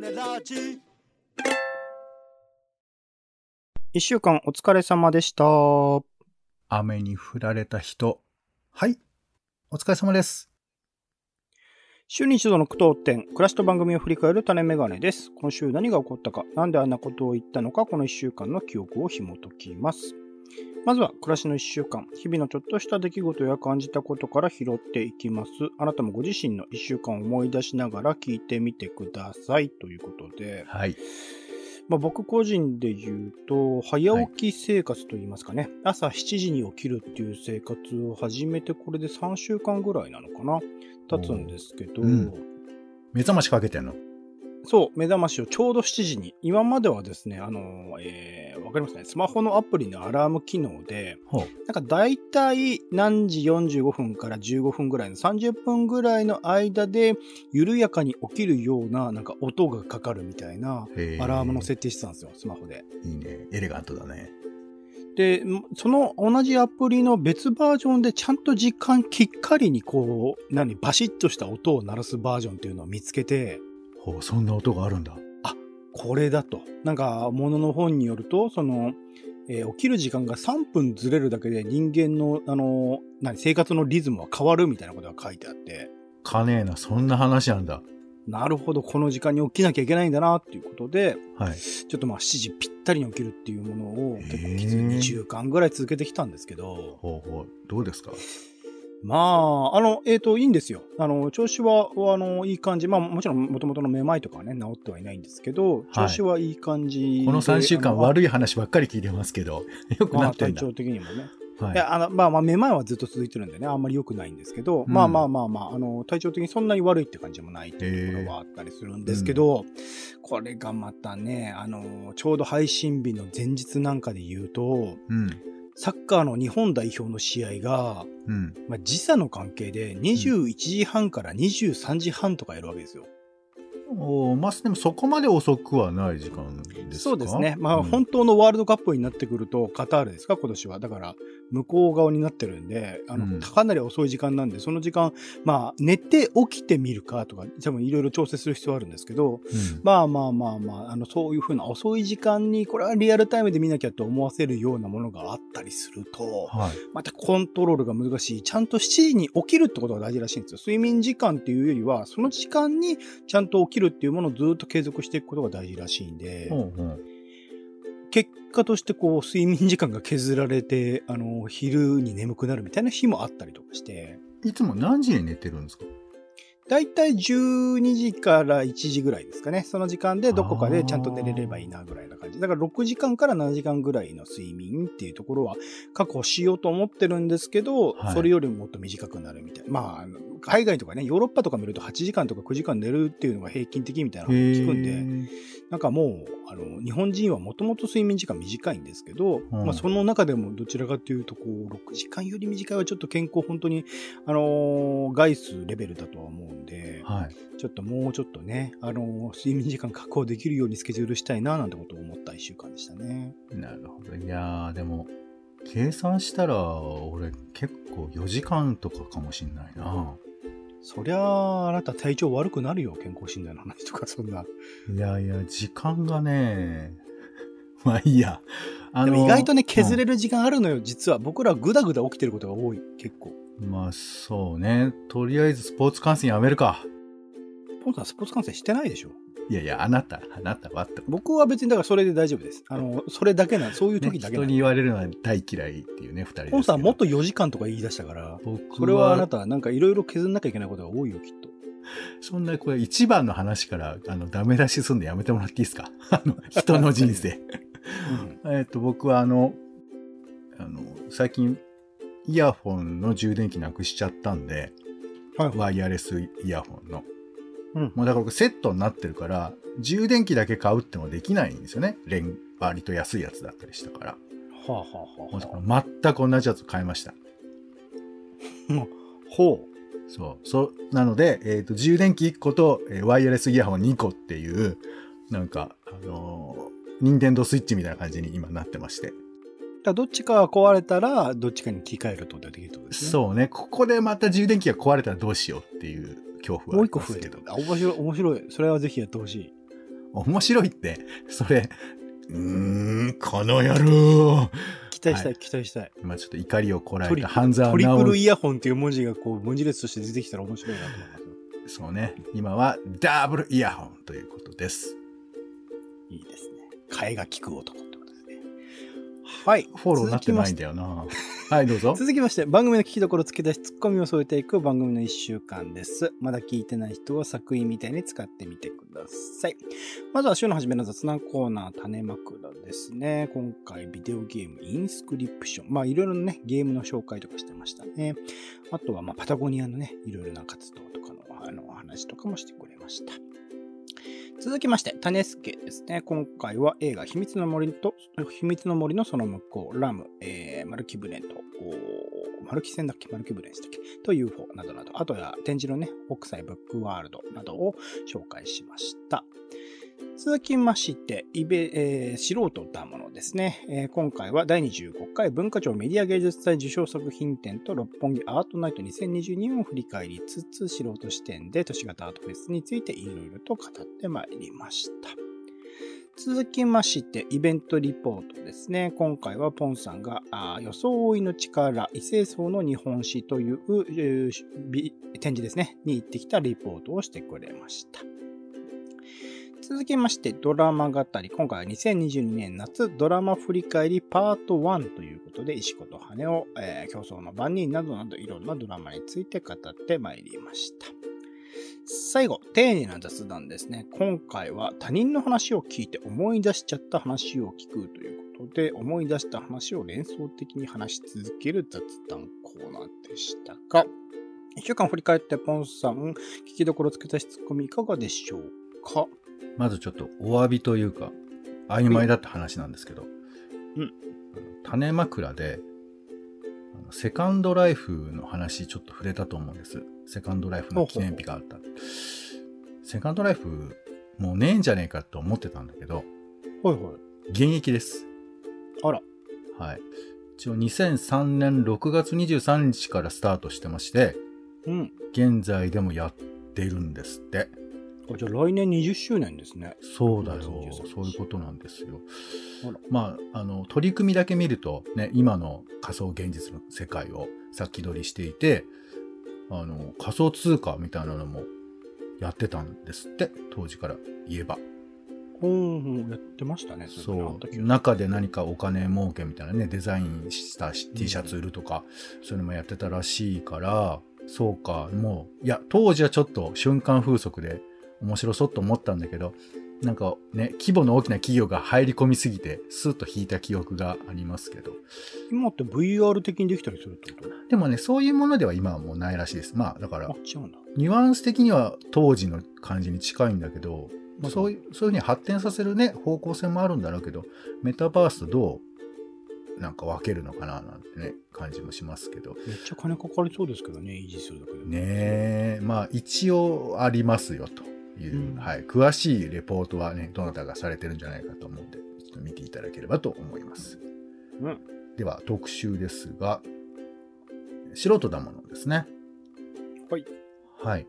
ネラジ一週間お疲れ様でした。雨に降られた人。はい。お疲れ様です。週に一度の苦闘点、暮らしと番組を振り返る種メガネです。今週何が起こったか、なんであんなことを言ったのか、この一週間の記憶を紐解きます。まずは、暮らしの一週間、日々のちょっとした出来事や感じたことから拾っていきます。あなたもご自身の一週間を思い出しながら聞いてみてください。ということで、はい。まあ、僕個人で言うと、早起き生活といいますかね、朝7時に起きるっていう生活を始めて、これで3週間ぐらいなのかな、経つんですけど、うん。目覚ましかけてんの？そう、目覚ましをちょうど7時に、今まではですね、あの、えー、わかりますね、スマホのアプリのアラーム機能で。なんか大体何時45分から15分ぐらいの30分ぐらいの間で、緩やかに起きるような、なんか音がかかるみたいな、アラームの設定してたんですよ、スマホで。いいね。エレガントだね。で、んその同じアプリの別バージョンでちゃんと時間きっかりにこう、何、バシッとした音を鳴らすバージョンっていうのを見つけて、ほう、そんな音があるんだ。これだと。なんか、ものの本によると、その、えー起きる時間が3分ずれるだけで人間の、あの、何、生活のリズムは変わるみたいなことが書いてあって、かねえな、そんな話なんだ。なるほど、この時間に起きなきゃいけないんだな、っていうことで、はい。ちょっとまあ7時ぴったりに起きるっていうものを結構きつい2週間ぐらい続けてきたんですけど、ほうほう。どうですか？まあ、あの、えっ、と、いいんですよ。あの、調子は、あの、いい感じ。まあ、もちろん、もともとのめまいとかはね、治ってはいないんですけど、調子はいい感じで、この3週間悪い話ばっかり聞いてますけど、よくまあ、なってんだ。体調的にもね。はいあの、まあまあ、めまいはずっと続いてるんでね、あんまり良くないんですけど、うんまあまあまあまあ、あの、体調的にそんなに悪いって感じもないっていうところはあったりするんですけど、これがまたね、あの、ちょうど配信日の前日なんかで言うと、うん。サッカーの日本代表の試合が、うん。まあ、時差の関係で21時半から23時半とかやるわけですよ。おーまあ、でもそこまで遅くはない時間ですか？そうですね。まあ、うん本当のワールドカップになってくると、カタールですか、今年は。だから、向こう側になってるんで、あの、うんかなり遅い時間なんで、その時間、まあ、寝て起きてみるかとか、多分いろいろ調整する必要あるんですけど、うんまあまあまあまあ、あの、そういうふうな遅い時間に、これはリアルタイムで見なきゃと思わせるようなものがあったりすると、はい。またコントロールが難しい。ちゃんと7時に起きるってことが大事らしいんですよ。睡眠時間っていうよりは、その時間にちゃんと起きるっていうものをずっと継続していくことが大事らしいんで、ほうほう。結果としてこう、睡眠時間が削られて、あの、昼に眠くなるみたいな日もあったりとかして、いつも何時に寝てるんですか？だいたい12時から1時ぐらいですかね。その時間でどこかでちゃんと寝れればいいなぐらいな感じ。だから6時間から7時間ぐらいの睡眠っていうところは確保しようと思ってるんですけど、はいそれよりももっと短くなるみたいな。まあ海外とかね、ヨーロッパとか見ると8時間とか9時間寝るっていうのが平均的みたいなのを聞くんで、ーなんかもう、あの、日本人はもともと睡眠時間短いんですけど、うんまあその中でもどちらかというと、こう、6時間より短いはちょっと健康本当に、あのー外数レベルだとは思うんで、はい。ちょっともうちょっとね、あのー睡眠時間確保できるようにスケジュールしたいな、なんてことを思った一週間でしたね。なるほど。いやー、でも、計算したら、俺結構4時間とかかもしんないな。そりゃあ、あなた体調悪くなるよ、健康診断の話とか、そんな。いやいや、時間がね、まあいいや。あでも意外とね、削る。れる時間あるのよ、実は。僕らグダグダ起きてることが多い、結構。まあそうね。とりあえずスポーツ観戦やめるか。ポンさん、スポーツ観戦してないでしょいやいや、あなた、あなたはって。僕は別にだからそれで大丈夫です。あの、それだけな、そういうね時だけなんで人に言われるのは大嫌いっていうね、二人ですけど。ポンさんもっと4時間とか言い出したから、僕それはあなたなんかいろいろ削んなきゃいけないことが多いよ、きっと。そんなこれ一番の話から、あの、ダメ出しすんでやめてもらっていいですか？あの、人の人生。えっと、僕はあの、あの、最近、イヤホンの充電器なくしちゃったんで、はい。ワイヤレスイヤホンの。うんもうだからセットになってるから、充電器だけ買うってのはできないんですよね。連、割と安いやつだったりしたから。はあ、はあはだから全く同じやつ買いました。あ、ほそう。そう。なので、えっ、と、充電器1個と、えーワイヤレスイヤホン2個っていう、なんか、あのー、ニンテンドースイッチみたいな感じに今なってまして。どっちかが壊れたら、どっちかに切り替えるとができるとですね。そうね。ここでまた充電器が壊れたらどうしようっていう恐怖はもう一。個増えてる。あ、面白い、面白い。それはぜひやってほしい。面白いって、それ、うーん、この野郎。期待したい、は期待したい。今ちょっと怒りをこらえた半沢トリプ直ルイヤホンっていう文字がこう、文字列として出てきたら面白いなと思います。そうね。今はダブルイヤホンということです。いいですね。替えが利く男。はい。フォローになってないんだよな。はい、どうぞ。続きまして、番組の聞きどころ付け出し、ツッコミを添えていく番組の1週間です。まだ聞いてない人は作品みたいに使ってみてください。まずは週の初めの雑談コーナー、種枕ですね。今回、ビデオゲーム、インスクリプション。まあ、いろいろなね、ゲームの紹介とかしてましたね。あとは、まあ、パタゴニアのね、いろいろな活動とかの、あの、話とかもしてくれました。続きまして、種助ですね。今回は映画、秘密の森と、秘密の森のその向こう、ラム、えー、マルキブレンと、マルキ戦だっけ？マルキブレンでしたっけ？と UFO などなど、あとは展示のね、北斎ブックワールドなどを紹介しました。続きまして、イベ、えー、素人だものですね、えー今回は第25回文化庁メディア芸術祭受賞作品展と六本木アートナイト2022を振り返りつつ、素人視点で都市型アートフェスについていろいろと語ってまいりました。続きまして、イベントリポートですね。今回はポンさんが、あー装いの力、異性層の日本史という、えー展示ですね、に行ってきたリポートをしてくれました。続きまして、ドラマ語り。今回は2022年夏ドラマ振り返りパート1ということで、石子と羽を、えー競争の番人などなどいろんなドラマについて語ってまいりました。最後、丁寧な雑談ですね。今回は他人の話を聞いて思い出しちゃった話を聞くということで、思い出した話を連想的に話し続ける雑談コーナーでしたが、一週間振り返ってポンさん、聞きどころつけたしツッコミいかがでしょうか？まずちょっとお詫びというか、曖昧だった話なんですけど、うん種枕で、セカンドライフの話ちょっと触れたと思うんです。セカンドライフの記念日があった。セカンドライフ、もうねえんじゃねえかと思ってたんだけど、はいはい。現役です。あら。はい。一応2003年6月23日からスタートしてまして、うん。現在でもやっているんですって。あじゃあ来年20周年ですね。そうだよ6月23。日そういうことなんですよ。まあ、あの、取り組みだけ見ると、ね、今の仮想現実の世界を先取りしていて、あの、仮想通貨みたいなのもやってたんですって、当時から言えば。うん、うん、やってましたね。そう。中で何かお金儲けみたいなね、デザインした T シャツ売るとか、そういうのもやってたらしいから、そうか、もう、いや、当時はちょっと瞬間風速で面白そうと思ったんだけど、なんかね、規模の大きな企業が入り込みすぎて、スーッと引いた記憶がありますけど。今って VR 的にできたりするってこと？でもね、そういうものでは今はもうないらしいです。まあ、だから。ニュアンス的には当時の感じに近いんだけど、まあそういう、そういうふうに発展させるね、方向性もあるんだろうけど、メタバースとどう、なんか分けるのかななんてね、感じもしますけど。めっちゃ金かかりそうですけどね、維持するだけで。ねえ、まあ一応ありますよという、うんはい。詳しいレポートはね、どなたがされてるんじゃないかと思うんで、ちょっと見ていただければと思います。うん。では、特集ですが、素人だものですね。はい。はい。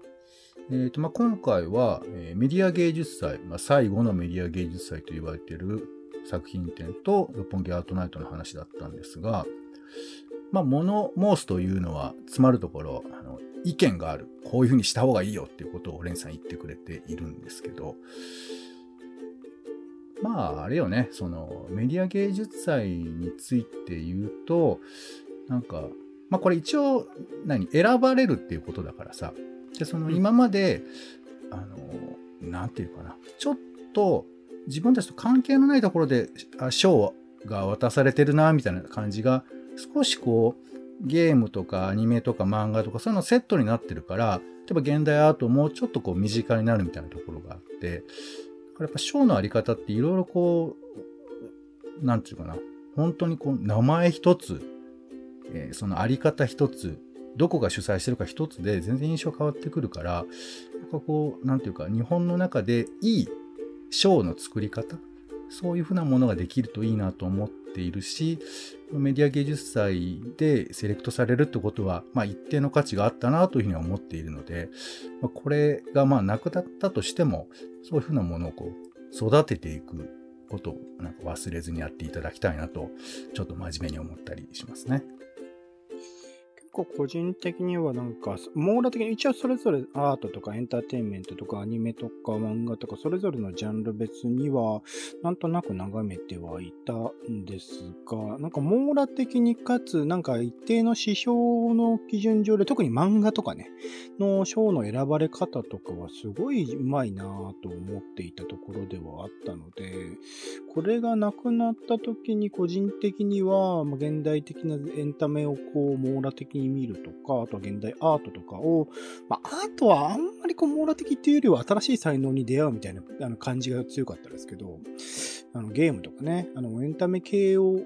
えーとまあ、今回は、えーメディア芸術祭、まあ、最後のメディア芸術祭と言われている作品展と六本木アートナイトの話だったんですが、まあ、物申すというのは、つまるところ、あの、意見がある。こういうふうにした方がいいよっていうことをレンさん言ってくれているんですけど、まあ、あれよね、その、メディア芸術祭について言うと、なんか、まあこれ一応、何、選ばれるっていうことだからさ、で、そのうん。今まで、あの、なんていうかな、ちょっと自分たちと関係のないところであ賞が渡されてるな、みたいな感じが、少しこう、ゲームとかアニメとか漫画とかそういうのセットになってるから、例えば現代アートもうちょっとこう身近になるみたいなところがあって、だからやっぱ賞のあり方っていろいろこう、なんていうかな、本当にこう名前一つ、えーそのあり方一つ、どこが主催してるか一つで全然印象変わってくるから、なんかこう、なんていうか、日本の中でいい賞の作り方、そういうふうなものができるといいなと思っているし、メディア芸術祭でセレクトされるってことは、まあ一定の価値があったなというふうには思っているので、まあ、これがまあなくなったとしても、そういうふうなものをこう、育てていくことをなんか忘れずにやっていただきたいなと、ちょっと真面目に思ったりしますね。構個人的にはなんか、網羅的に一応それぞれアートとかエンターテインメントとかアニメとか漫画とかそれぞれのジャンル別にはなんとなく眺めてはいたんですが、なんか網羅的にかつなんか一定の指標の基準上で特に漫画とかね、の賞の選ばれ方とかはすごい上手いなぁと思っていたところではあったので、これがなくなった時に個人的には、ま、現代的なエンタメをこう網羅的に見るとか、あとは現代アートとかを、まあ、アートはあんまりこう網羅的っていうよりは新しい才能に出会うみたいなあの感じが強かったですけど、あのゲームとかね、あのエンタメ系を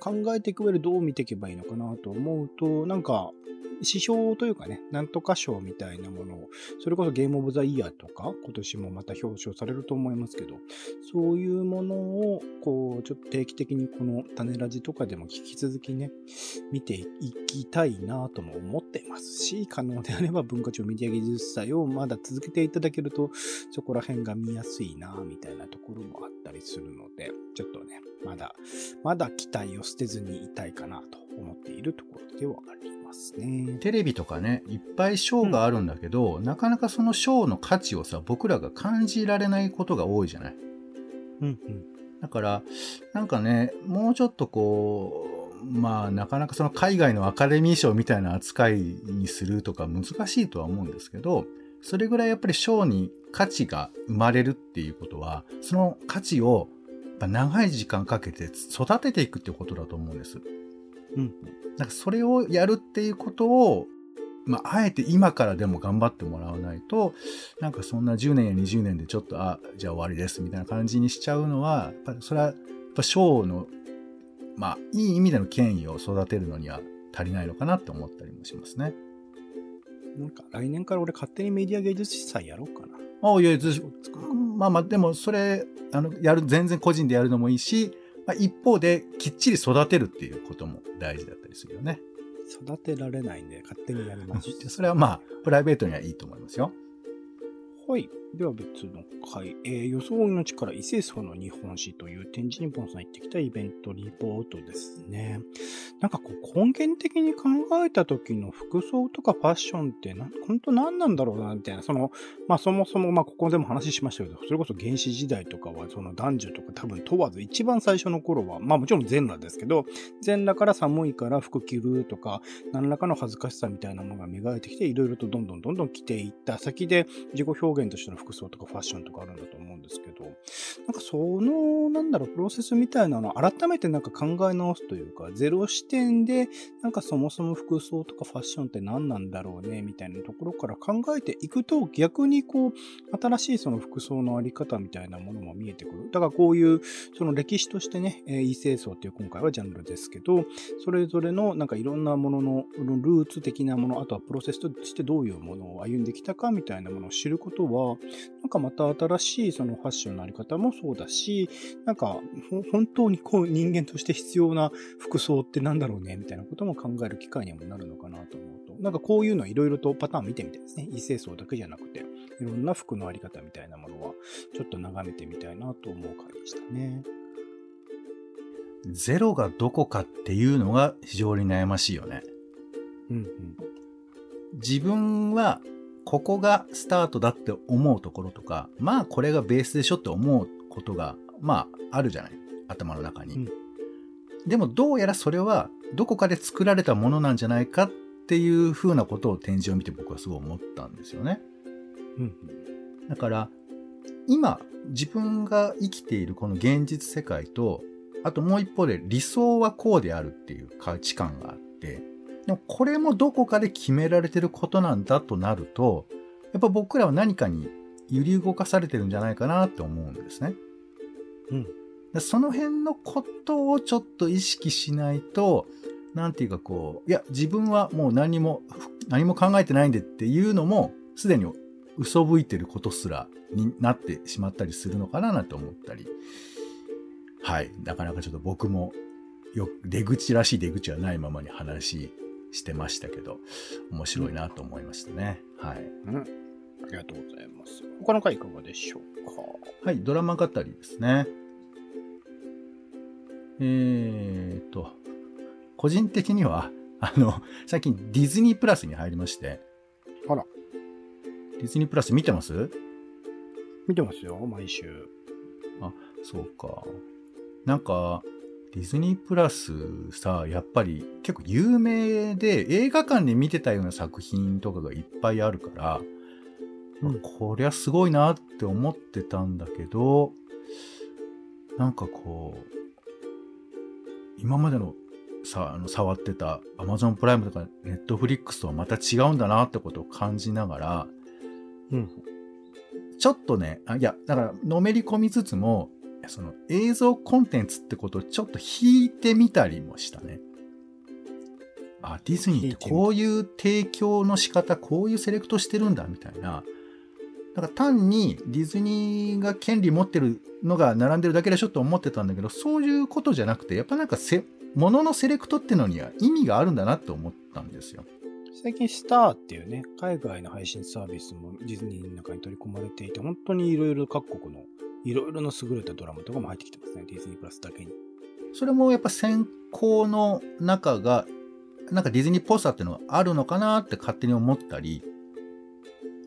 考えていく上でどう見ていけばいいのかなと思うと、なんか、指標というかね、なんとか賞みたいなものを、それこそゲームオブザイヤーとか、今年もまた表彰されると思いますけど、そういうものを、こう、ちょっと定期的にこの種ラジとかでも引き続きね、見ていきたいなとも思っていますし、可能であれば文化庁メディア技術祭をまだ続けていただけると、そこら辺が見やすいなみたいなところもあったりするので、ちょっとね、まだ、まだ期待を捨てずにいたいかなと思っているところではありますね。テレビとかね、いっぱいショーがあるんだけど、うん、なかなかそのショーの価値をさ、僕らが感じられないことが多いじゃない。うんうん。だから、なんかね、もうちょっとこう、まあ、なかなかその海外のアカデミー賞みたいな扱いにするとか難しいとは思うんですけど、それぐらいやっぱり賞に価値が生まれるっていうことは、その価値を長い時間かけて育てていくってことだと思うんです。うん。なんかそれをやるっていうことを、まあ、あえて今からでも頑張ってもらわないと、なんかそんな10年や20年でちょっと、あ、じゃあ終わりですみたいな感じにしちゃうのは、やっぱそれは、やっぱ賞の、まあ、いい意味での権威を育てるのには足りないのかなって思ったりもしますね。なんか来年から俺勝手にメディア芸術祭やろうかな。ああ、いや、まあまあ、でもそれ、あの、やる、全然個人でやるのもいいし、まあ、一方できっちり育てるっていうことも大事だったりするよね。育てられないんで勝手にやります。それはまあ、プライベートにはいいと思いますよ。はい。では別の回、えー、予想の力異性層の日本史という展示にポンさん行ってきたイベントリポートですね。なんかこう根源的に考えた時の服装とかファッションってな、本当何なんだろうな、みたいな。その、まあそもそも、まあここでも話しましたけど、それこそ原始時代とかはその男女とか多分問わず一番最初の頃は、まあもちろん全裸ですけど、全裸から寒いから服着るとか、何らかの恥ずかしさみたいなものが磨いてきて、いろいろとどんどんどんどん着ていった先で自己表現としての服装とかファッションとかあるんだと思うんですけど、なんかその、なんだろう、プロセスみたいなのを改めてなんか考え直すというか、ゼロ視点で、なんかそもそも服装とかファッションって何なんだろうね、みたいなところから考えていくと、逆にこう、新しいその服装のあり方みたいなものも見えてくる。だからこういう、その歴史としてね、え異性層っていう今回はジャンルですけど、それぞれのなんかいろんなもののルーツ的なもの、あとはプロセスとしてどういうものを歩んできたかみたいなものを知ることは、なんかまた新しいそのファッションのあり方もそうだし、なんか本当にこう人間として必要な服装ってなんだろうねみたいなことも考える機会にもなるのかなと思うと、なんかこういうのいろいろとパターン見てみたいですね。異性層だけじゃなくて、いろんな服のあり方みたいなものはちょっと眺めてみたいなと思う回でしたね。ゼロがどこかっていうのが非常に悩ましいよね。うんうん。自分はここがスタートだって思うところとか、まあこれがベースでしょって思うことが、まああるじゃない。頭の中に。うん、でもどうやらそれはどこかで作られたものなんじゃないかっていうふうなことを展示を見て僕はすごい思ったんですよね。うん、だから今自分が生きているこの現実世界と、あともう一方で理想はこうであるっていう価値観があって、でもこれもどこかで決められてることなんだとなると、やっぱ僕らは何かに揺り動かされてるんじゃないかなって思うんですね。うん。その辺のことをちょっと意識しないと、なんていうかこう、いや、自分はもう何も、何も考えてないんでっていうのも、すでに嘘吹いてることすらになってしまったりするのかななんて思ったり。はい。なかなかちょっと僕も、よ、出口らしい出口はないままに話してましたけど、面白いなと思いましたね。はい。うん。りがとうございます。他の回いかがでしょうか？はい、ドラマ語りですね。えーと、個人的には、あの、最近ディズニープラスに入りまして。あら。ディズニープラス見てます？見てますよ、毎週。そうか。なんか、ディズニープラスさ、やっぱり結構有名で映画館で見てたような作品とかがいっぱいあるから、うんこりゃすごいなって思ってたんだけど、なんかこう、今までのさ、あの触ってた Amazon プライムとか Netflix とはまた違うんだなってことを感じながら、うん。ちょっとね、あいや、だから、のめり込みつつも、その映像コンテンツってことをちょっと引いてみたりもしたね。あ、ディズニーってこういう提供の仕方、こういうセレクトしてるんだ、みたいな。だから単にディズニーが権利持ってるのが並んでるだけでしょと思ってたんだけど、そういうことじゃなくて、やっぱなんかせ、もののセレクトってのには意味があるんだなって思ったんですよ。最近スターっていうね、海外の配信サービスもディズニーの中に取り込まれていて、本当にいろいろ各国のいろいろな優れたドラマとかも入ってきてますね、ディズニープラスだけに。それもやっぱ先行の中が、なんかディズニーっぽさっていうのがあるのかなって勝手に思ったり、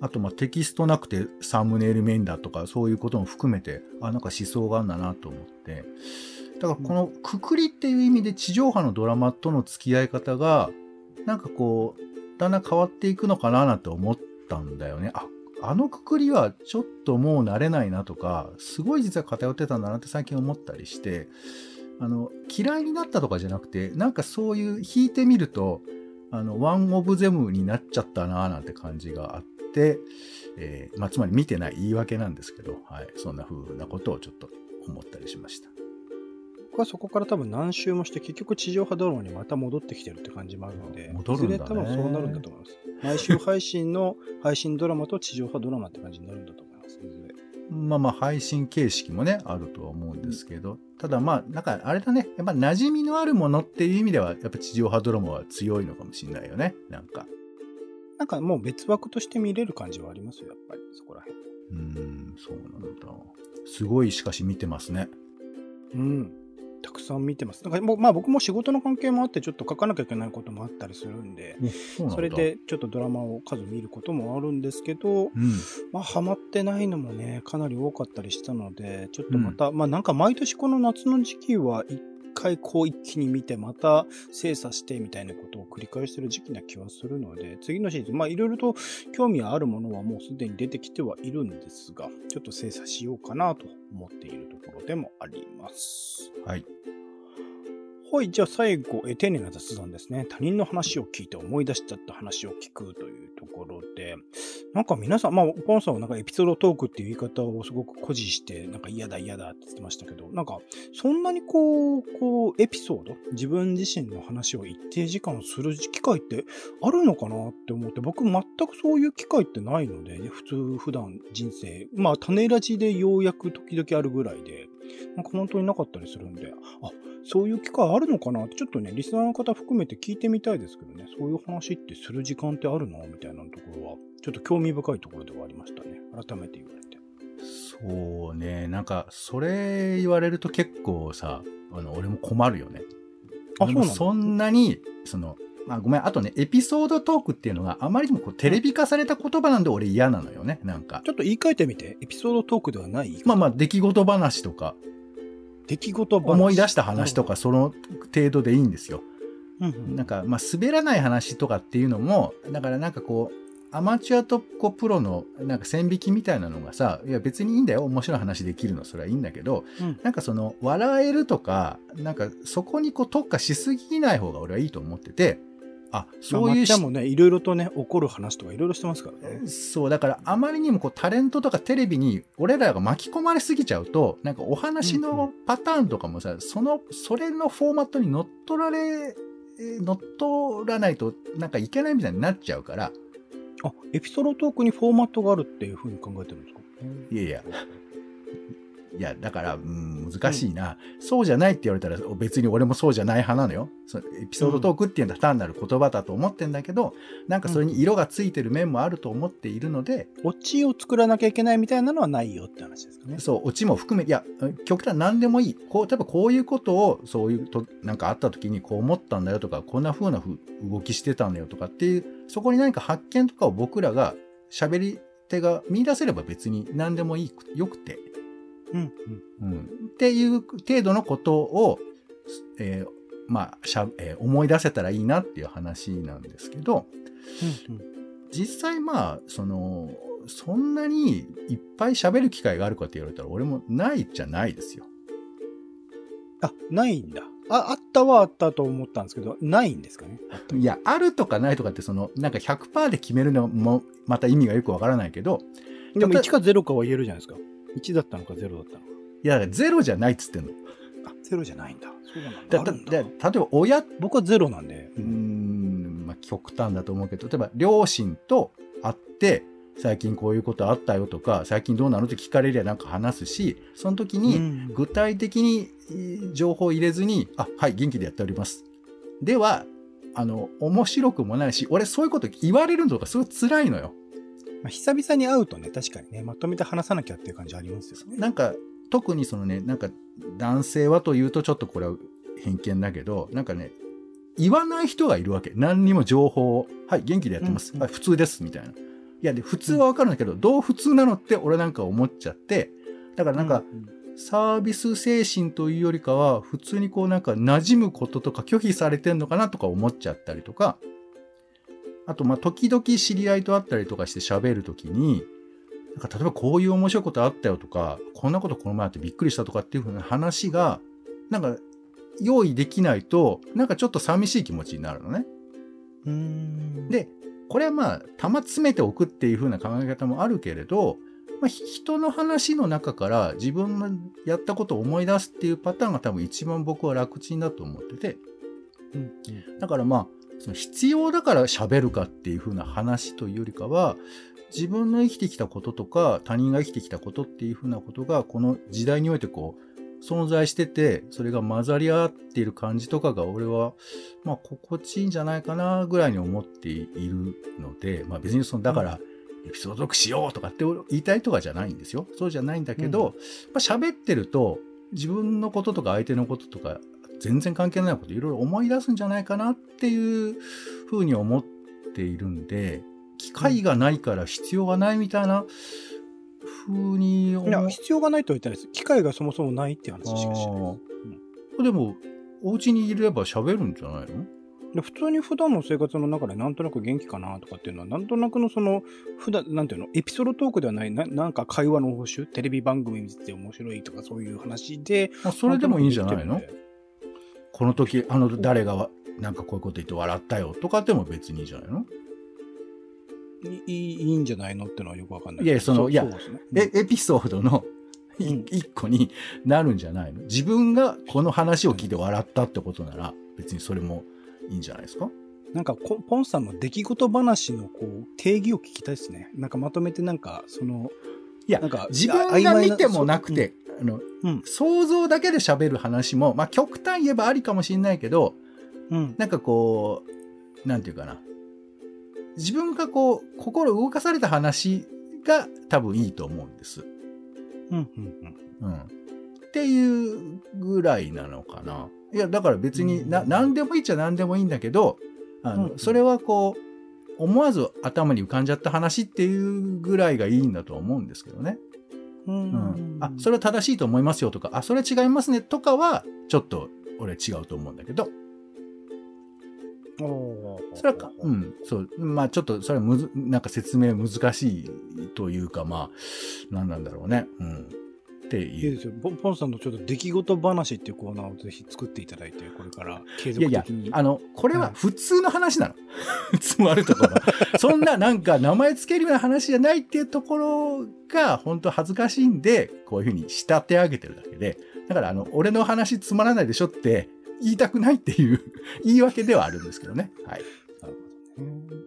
あとまテキストなくてサムネイルメインだとかそういうことも含めて、あ、なんか思想があるんだなと思って。だからこのくくりっていう意味で地上波のドラマとの付き合い方が、なんかこう、だんだん変わっていくのかななんて思ったんだよね。あ、あのくくりはちょっともう慣れないなとか、すごい実は偏ってたんだなって最近思ったりして、あの、嫌いになったとかじゃなくて、なんかそういう弾いてみると、あの、ワンオブゼムになっちゃったなぁなんて感じがあってて、えーまあ、つまり見てない言い訳なんですけど、はい、そんな風なことをちょっと思ったりしました。僕はそこから多分何周もして結局地上波ドラマにまた戻ってきてるって感じもあるので、戻るんだねいずれ多分そうなるんだと思います。毎週配信の配信ドラマと地上波ドラマって感じになるんだと思います。いずれ。まあまあ配信形式もね、あるとは思うんですけど、ただまあ、なんかあれだね、やっぱ馴染みのあるものっていう意味では、やっぱ地上波ドラマは強いのかもしれないよね、なんか。なんかもう別枠として見れる感じはありますよ、やっぱりそこら辺。うーん、そうなんだ。すごいしかし見てますね。うん。たくさん見てます。なんかもうまあ僕も仕事の関係もあってちょっと書かなきゃいけないこともあったりするんで、そうなんだそれ、でちょっとドラマを数見ることもあるんですけど、うん。まあハマってないのもね、かなり多かったりしたので、ちょっとまた、まあなんか毎年この夏の時期は一回こう一気に見て、また精査してみたいなことを繰り返してる時期な気はするので、次のシーズン、まあいろいろと興味あるものはもうすでに出てきてはいるんですが、ちょっと精査しようかなと思っているところでもあります。はい。はい、じゃあ最後、え丁寧な雑談ですね。他人の話を聞いて思い出しちゃった話を聞くというところで、なんか皆さん、まあ、ポンさんはなんかエピソードトークっていう言い方をすごく誇示して、なんか嫌だ嫌だって言ってましたけど、なんか、そんなにこう、こう、エピソード、自分自身の話を一定時間する機会ってあるのかなって思って、僕全くそういう機会ってないので、ね、普通、普段人生、まあ、種ラジでようやく時々あるぐらいで、なんか本当になかったりするんで、あ、そういう機会あるのかな？って、ちょっとね、リスナーの方含めて聞いてみたいですけどね、そういう話ってする時間ってあるの？みたいなところは、ちょっと興味深いところではありましたね。改めて言われて。そうね、なんか、それ言われると結構さ、あの、俺も困るよね。あそうそんなに、その、まあごめん、あとね、エピソードトークっていうのがあまりにもこうテレビ化された言葉なんで俺嫌なのよね、なんか。ちょっと言い換えてみて、エピソードトークではない？まあまあ、出来事話とか、出来事話。思い出した話とか、その程度でいいんですよ。うんうんなんか、まあ、滑らない話とかっていうのも、だからなんかこう、アマチュアとこうプロのなんか線引きみたいなのがさ、いや別にいいんだよ。面白い話できるの、それはいいんだけど、うんなんかその、笑えるとか、なんかそこにこう特化しすぎない方が俺はいいと思ってて、あ、そういうしまもね、いろいろとね、起こる話とかいろいろしてますからね。そう、だからあまりにもこうタレントとかテレビに俺らが巻き込まれすぎちゃうと、なんかお話うんうのパターンとかもさ、その、それのフォーマットに乗っ取られ、えー乗っ取らないとなんかいけないみたいになっちゃうから、あ、エピソードトークにフォーマットがあるっていうふうに考えてるんですか？いやいや、いや、だから、うん、難しいな、そうじゃないって言われたら別に俺もそうじゃない派なのよ。そエピソードトークっていうのは単なる言葉だと思ってんだけど、なんかそれに色がついてる面もあると思っているので、オチを作らなきゃいけないみたいなのはないよって話ですかね。そう、オチも含め、いや、極端何でもいい。こう、例えばこういうことを、そういうと、なんかあった時にこう思ったんだよとか、こんな風なふ動きしてたんだよとかっていう、そこに何か発見とかを僕らが喋り手が見出せれば別に何でもいい、よくて。うん、うん。っていう程度のことを、えーまあ、しゃ、えー思い出せたらいいなっていう話なんですけど、うん。うん。実際まあ、その、そんなにいっぱい喋る機会があるかって言われたら俺もないじゃないですよ。あ、ないんだ。あ、あったはあったと思ったんですけど、ないんですかね？いや、あるとかないとかってその、なんか100%で決めるのもまた意味がよくわからないけど、でも例え1か0かは言えるじゃないですか。1だったのか0だったのか。いや、ゼロじゃないっつってんの。あ、0じゃないんだ。そうなんだだ。だだで例えば親、僕は0なんで。うーん、まあ極端だと思うけど、例えば両親と会って、最近こういうことあったよとか、最近どうなのって聞かれりゃなんか話すし、その時に、うん具体的にえー情報を入れずに、あ、はい、元気でやっております。では、あの、面白くもないし、俺そういうこと言われるのとかすごい辛いのよ。まあ、久々に会うとね、確かにね、まとめて話さなきゃっていう感じありますよね。なんか、特にそのね、なんか、男性はというとちょっとこれは偏見だけど、なんかね、言わない人がいるわけ。何にも情報を。はい、元気でやってます。うんはい、普通です。みたいな。いや、で、普通はわかるんだけど、どう普通なのって俺なんか思っちゃって、だからなんか、サービス精神というよりかは、普通にこうなんか馴染むこととか拒否されてんのかなとか思っちゃったりとか、あとまあ時々知り合いと会ったりとかして喋るときに、なんか例えばこういう面白いことあったよとか、こんなことこの前あってびっくりしたとかっていうふうな話が、なんか用意できないと、なんかちょっと寂しい気持ちになるのね。で、これはまあ、玉詰めておくっていう風な考え方もあるけれど、まあ、ひ人の話の中から自分のやったことを思い出すっていうパターンが多分一番僕は楽ちんだと思ってて、うん。だからまあ、その必要だから喋るかっていう風な話というよりかは、自分の生きてきたこととか、他人が生きてきたことっていう風なことが、この時代においてこう、存在してて、それが混ざり合っている感じとかが、俺は、まあ、心地いいんじゃないかな、ぐらいに思っているので、まあ別にその、だから、エピソードトークしようとかって言いたいとかじゃないんですよ。そうじゃないんだけど、うんまあ喋ってると、自分のこととか相手のこととか、全然関係ないこといろいろ思い出すんじゃないかなっていうふうに思っているんで、機会がないから必要がないみたいなふうに思いや、う。必要がないとは言ってないです。機会がそもそもないっていう話しかしてない。でも、お家にいれば喋るんじゃないの？で普通に普段の生活の中でなんとなく元気かなとかっていうのは、なんとなくのその、普段、なんていうの、エピソードトークではない、ななんか会話の報酬、テレビ番組見てて面白いとかそういう話で、まあそれでもいいんじゃないの？この時、あの誰がわなんかこういうこと言って笑ったよとかでも別にいいんじゃないの？いいいいんじゃないのってのはよくわかんない。いやそのいやね。え、エピソードの一個になるんじゃないの？自分がこの話を聞いて笑ったってことなら、別にそれもいいんじゃないですか？なんかこポンさんの出来事話のこう定義を聞きたいですね。なんかまとめてなんかそのいやなんか自分が見てもなくて、あの、うん想像だけで喋る話も、まあ極端言えばありかもしれないけど、うんなんかこう、なんていうかな。自分がこう、心動かされた話が多分いいと思うんです。うんうんうん。っていうぐらいなのかな。いや、だから別にな、うん何でもいいっちゃ何でもいいんだけど、あの、うんそれはこう、思わず頭に浮かんじゃった話っていうぐらいがいいんだと思うんですけどね。うん。あ、それは正しいと思いますよとか、あ、それ違いますねとかは、ちょっと俺違うと思うんだけど、それはか、うん、そう、まあちょっとそれはむず、なんか説明難しいというか、まあ、何なんだろうね。うん。っていい。ですよ。ポンさんのちょっと出来事話っていうコーナーをぜひ作っていただいて、これから継いやいや続的に。、あの、これは普通の話なの。つまるところ。そんななんか名前つけるような話じゃないっていうところが本当恥ずかしいんで、こういうふうに仕立て上げてるだけで。だからあの、俺の話つまらないでしょって言いたくないっていう言い訳ではあるんですけどね。はい。なるほどね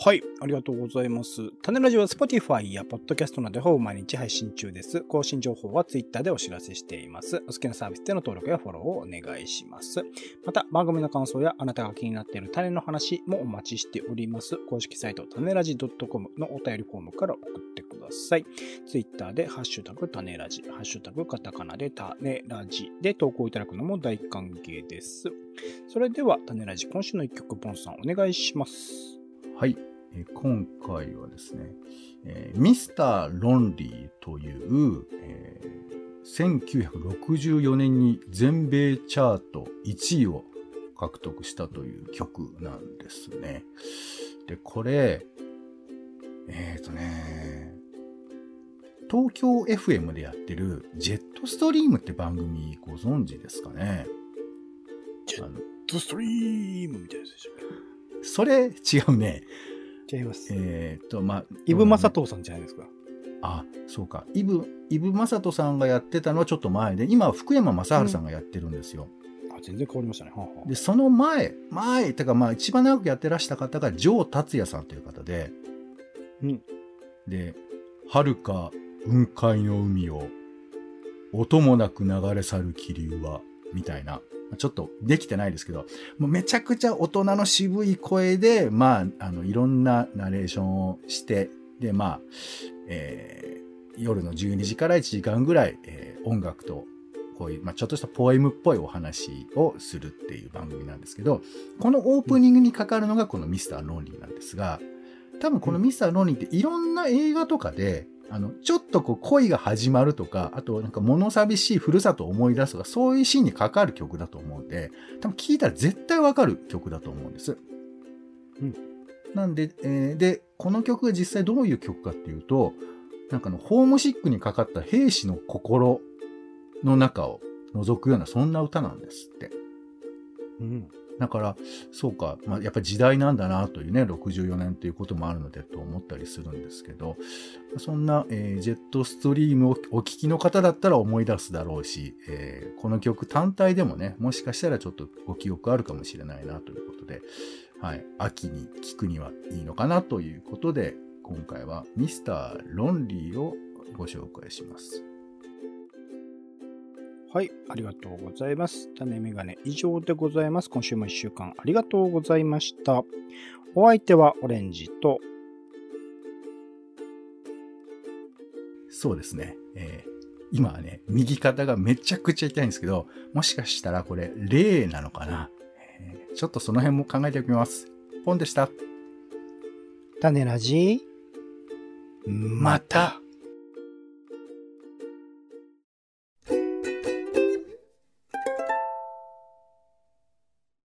はい、ありがとうございます。種ラジは Spotify や Podcast などでほぼ毎日配信中です。更新情報は Twitter でお知らせしています。お好きなサービスでの登録やフォローをお願いします。また、番組の感想やあなたが気になっている種の話もお待ちしております。公式サイト、種ラジ .com のお便りフォームから送ってください。Twitter でハッシュタグ種ラジ、ハッシュタグカタカナで種ラジで投稿いただくのも大歓迎です。それでは、種ラジ、今週の一曲、ポンさんお願いします。はい。え今回はですね、えーミスター・ロンリーという、えー1964年に全米チャート1位を獲得したという曲なんですね。で、これ、えっ、とね、東京 FM でやってるジェットストリームって番組ご存知ですかね？ジェッあのドストリームみたいなやつでしょそれ違うね。違います。えっ、と、まあ、イブ・マサトウさんじゃないですか。あ、そうか。イブ、イブ・マサトさんがやってたのはちょっと前で、今は福山雅治さんがやってるんですよ。あ、全然変わりましたね。はあはあで、その前、前、てかまあ一番長くやってらした方が、ジョー達也さんという方で、うん。で、遥か雲海の海を、音もなく流れ去る気流は、みたいな。ちょっとできてないですけど、もうめちゃくちゃ大人の渋い声で、まあ、あの、いろんなナレーションをして、で、まあ、えー夜の12時から1時間ぐらい、えー音楽と、こういう、まあ、ちょっとしたポエムっぽいお話をするっていう番組なんですけど、このオープニングにかかるのがこのミスター・ロンリーなんですが、多分このミスター・ロンリーっていろんな映画とかで、あの、ちょっとこう恋が始まるとか、あとなんか物寂しいふるさとを思い出すとか、そういうシーンにかかる曲だと思うんで、多分聴いたら絶対わかる曲だと思うんです。うんなんで、えーで、この曲が実際どういう曲かっていうと、なんかあの、ホームシックにかかった兵士の心の中を覗くような、そんな歌なんですって。うん。だから、そうか、まあ、やっぱり時代なんだなというね、64年ということもあるのでと思ったりするんですけど、そんな、えージェットストリームをお聴きの方だったら思い出すだろうし、えーこの曲単体でもね、もしかしたらちょっとご記憶あるかもしれないなということで、はい、秋に聴くにはいいのかなということで、今回はミスター・ロンリーをご紹介します。はい、ありがとうございます。種メガネ以上でございます。今週も一週間ありがとうございました。お相手はオレンジと、そうですね。えー今はね、右肩がめちゃくちゃ痛いんですけど、もしかしたらこれ、霊なのかな、えーちょっとその辺も考えておきます。ポンでした。種ラジ、また。